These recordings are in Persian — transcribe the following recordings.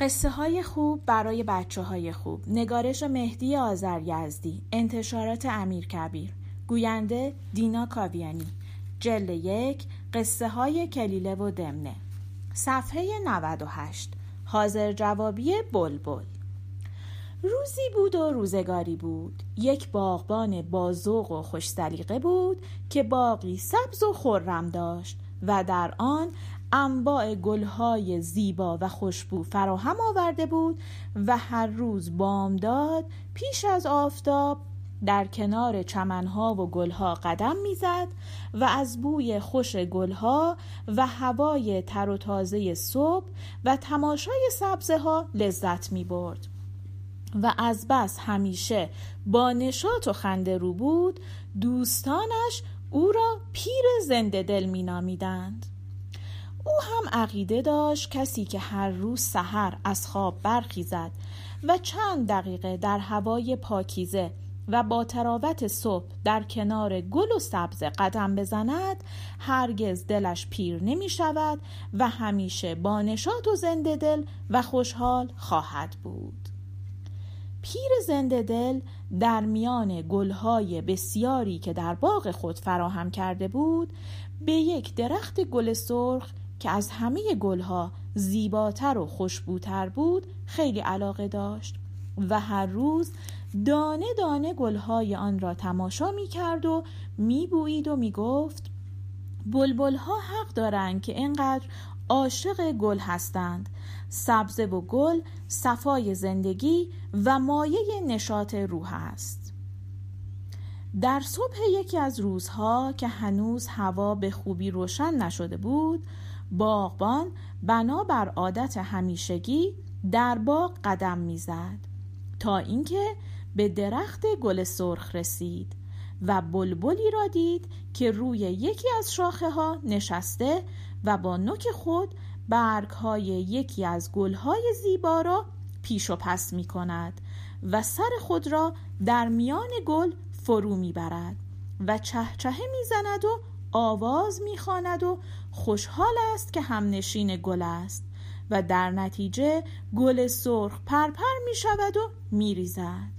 قصه های خوب برای بچه های خوب. نگارش مهدی آذر یزدی انتشارات امیر کبیر. گوینده دینا کاویانی. جلد یک قصه های کلیله و دمنه. صفحه 98 حاضر جوابی بلبل. روزی بود و روزگاری بود. یک باغبان بازوق و خوش بود که باقی سبز و خرم داشت و در آن انواع گلهای زیبا و خوشبو فراهم آورده بود و هر روز بامداد پیش از آفتاب در کنار چمنها و گلها قدم می‌زد و از بوی خوش گلها و هوای تر و تازه صبح و تماشای سبزه ها لذت می برد و از بس همیشه با نشاط و خنده رو بود دوستانش او را پیر زنده دل می نامیدند. او هم عقیده داشت کسی که هر روز سحر از خواب برخیزد و چند دقیقه در هوای پاکیزه و با تراوت صبح در کنار گل و سبز قدم بزند هرگز دلش پیر نمی شود و همیشه با نشاط و زنده دل و خوشحال خواهد بود. پیر زنده دل در میان گلهای بسیاری که در باغ خود فراهم کرده بود به یک درخت گل سرخ که از همه گلها زیباتر و خوشبوتر بود خیلی علاقه داشت و هر روز دانه دانه گلهای آن را تماشا می کرد و می بوید و می گفت بلبلها حق دارند که اینقدر عاشق گل هستند. سبزه و گل صفای زندگی و مایه نشاط روح است. در صبح یکی از روزها که هنوز هوا به خوبی روشن نشده بود باغبان بنا بر عادت همیشگی در باغ قدم می‌زد تا اینکه به درخت گل سرخ رسید و بلبلی را دید که روی یکی از شاخه ها نشسته و با نوک خود برگ های یکی از گل های زیبا را پیش و پس می کند و سر خود را در میان گل فرو می برد و چهچهه می زند و آواز می خاند و خوشحال است که همنشین گل است و در نتیجه گل سرخ پرپر می شود و می ریزد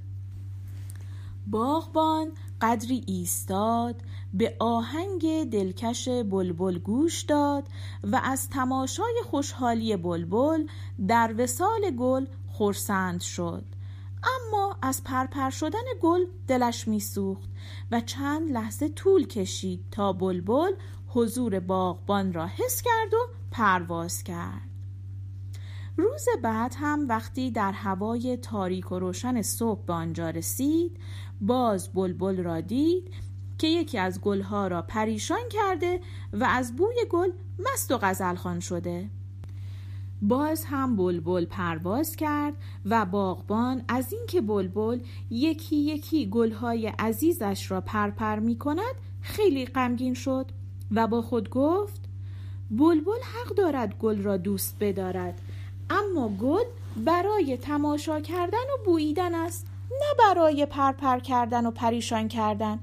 باغبان قدری ایستاد به آهنگ دلکش بلبل گوش داد و از تماشای خوشحالی بلبل در وسال گل خورسند شد. اما از پرپر شدن گل دلش میسوخت و چند لحظه طول کشید تا بلبل حضور باغبان را حس کرد و پرواز کرد. روز بعد هم وقتی در هوای تاریک و روشن صبح به آنجا رسید باز بلبل را دید که یکی از گلها را پریشان کرده و از بوی گل مست و غزلخان شده. باز هم بلبل پرواز کرد و باغبان از اینکه بلبل یکی یکی گلهای عزیزش را پرپر می کند خیلی غمگین شد و با خود گفت بلبل حق دارد گل را دوست بدارد اما گل برای تماشا کردن و بوییدن است نه برای پرپر کردن و پریشان کردن.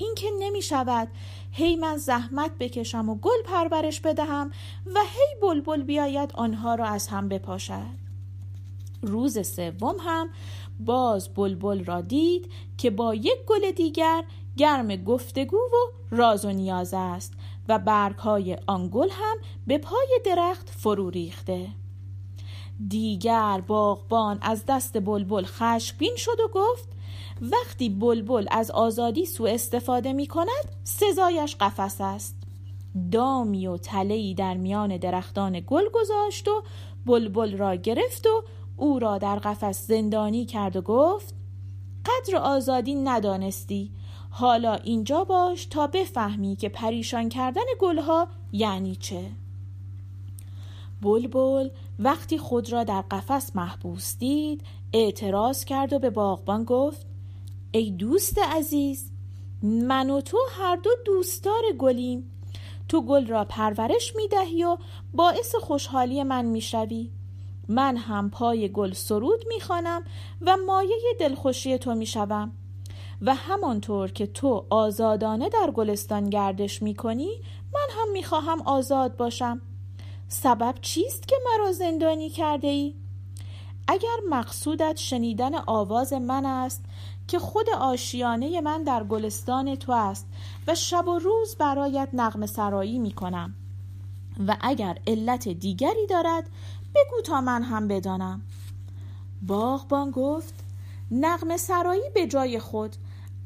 این که نمی شود هی من زحمت بکشم و گل پرورش بدهم و هی بلبل بیاید آنها را از هم بپاشد. روز سوم هم باز بلبل را دید که با یک گل دیگر گرم گفتگو و راز و نیاز است و برگهای آن گل هم به پای درخت فرو ریخته. دیگر باغبان از دست بلبل خشمگین شد و گفت وقتی بلبل از آزادی سوء استفاده می کند سزایش قفس است. دامی و تلهی در میان درختان گل گذاشت و بلبل را گرفت و او را در قفس زندانی کرد و گفت قدر آزادی ندانستی. حالا اینجا باش تا بفهمی که پریشان کردن گلها یعنی چه. بلبل وقتی خود را در قفس محبوس دید اعتراض کرد و به باغبان گفت ای دوست عزیز من و تو هر دو دوستدار گلیم تو گل را پرورش می دهی و باعث خوشحالی من می شوی. من هم پای گل سرود می خانم و مایه دلخوشی تو می شوم. و همانطور که تو آزادانه در گلستان گردش می کنی من هم می خواهم آزاد باشم سبب چیست که مرا زندانی کرده ای؟ اگر مقصودت شنیدن آواز من است که خود آشیانه من در گلستان تو است و شب و روز برایت نغم سرایی می کنم. و اگر علت دیگری دارد بگو تا من هم بدانم. باغبان گفت نغم سرایی به جای خود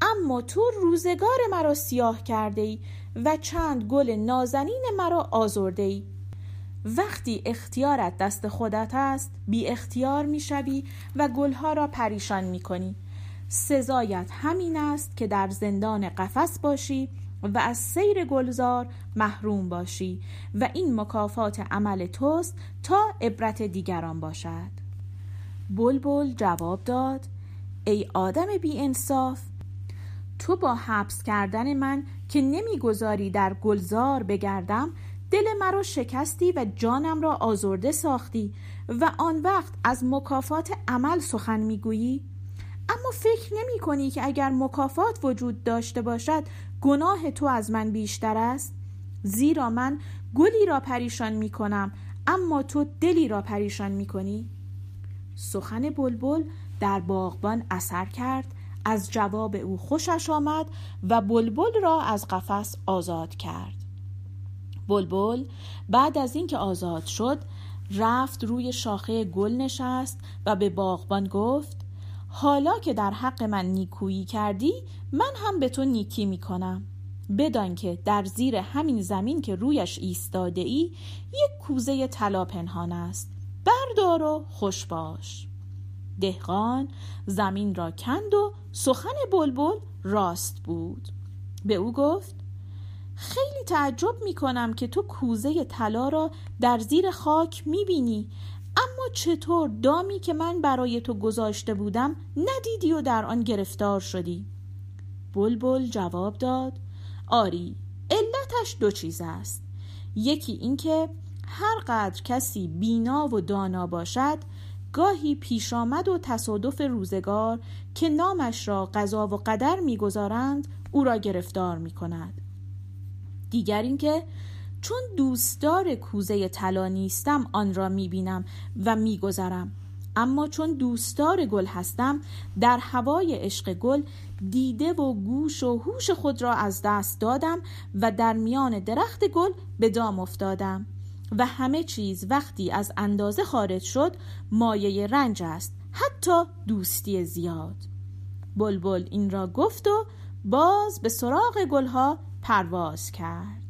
اما تو روزگار مرا سیاه کرده ای و چند گل نازنین مرا آزرده ای. وقتی اختیارت دست خودت است بی اختیار می شوی و گلها را پریشان می کنی. سزایت همین است که در زندان قفس باشی و از سیر گلزار محروم باشی و این مکافات عمل توست تا عبرت دیگران باشد. بلبل جواب داد ای آدم بی انصاف تو با حبس کردن من که نمی‌گذاری در گلزار بگردم دل مرا شکستی و جانم را آزرده ساختی و آن وقت از مکافات عمل سخن می‌گویی اما فکر نمی کنی که اگر مکافات وجود داشته باشد گناه تو از من بیشتر است؟ زیرا من گلی را پریشان می کنم اما تو دلی را پریشان می کنی؟ سخن بلبل در باغبان اثر کرد از جواب او خوشش آمد و بلبل را از قفس آزاد کرد. بلبل بعد از اینکه آزاد شد رفت روی شاخه گل نشست و به باغبان گفت حالا که در حق من نیکویی کردی من هم به تو نیکی می کنم بدان که در زیر همین زمین که رویش ایستاده ای یک کوزه طلا پنهان است. بردار و خوش باش. دهقان زمین را کند و سخن بلبل راست بود. به او گفت خیلی تعجب می کنم که تو کوزه طلا را در زیر خاک می بینی اما چطور دامی که من برای تو گذاشته بودم ندیدی و در آن گرفتار شدی؟ بلبل جواب داد آری علتش دو چیز است. یکی اینکه هر قدر کسی بینا و دانا باشد گاهی پیش آمد و تصادف روزگار که نامش را قضا و قدر می‌گذارند او را گرفتار می کند دیگر اینکه چون دوستدار کوزه طلا نیستم آن را می‌بینم و میگذرم. اما چون دوستدار گل هستم در هوای عشق گل دیده و گوش و هوش خود را از دست دادم و در میان درخت گل به دام افتادم. و همه چیز وقتی از اندازه خارج شد مایه رنج است حتی دوستی زیاد. بلبل این را گفت و باز به سراغ گلها پرواز کرد.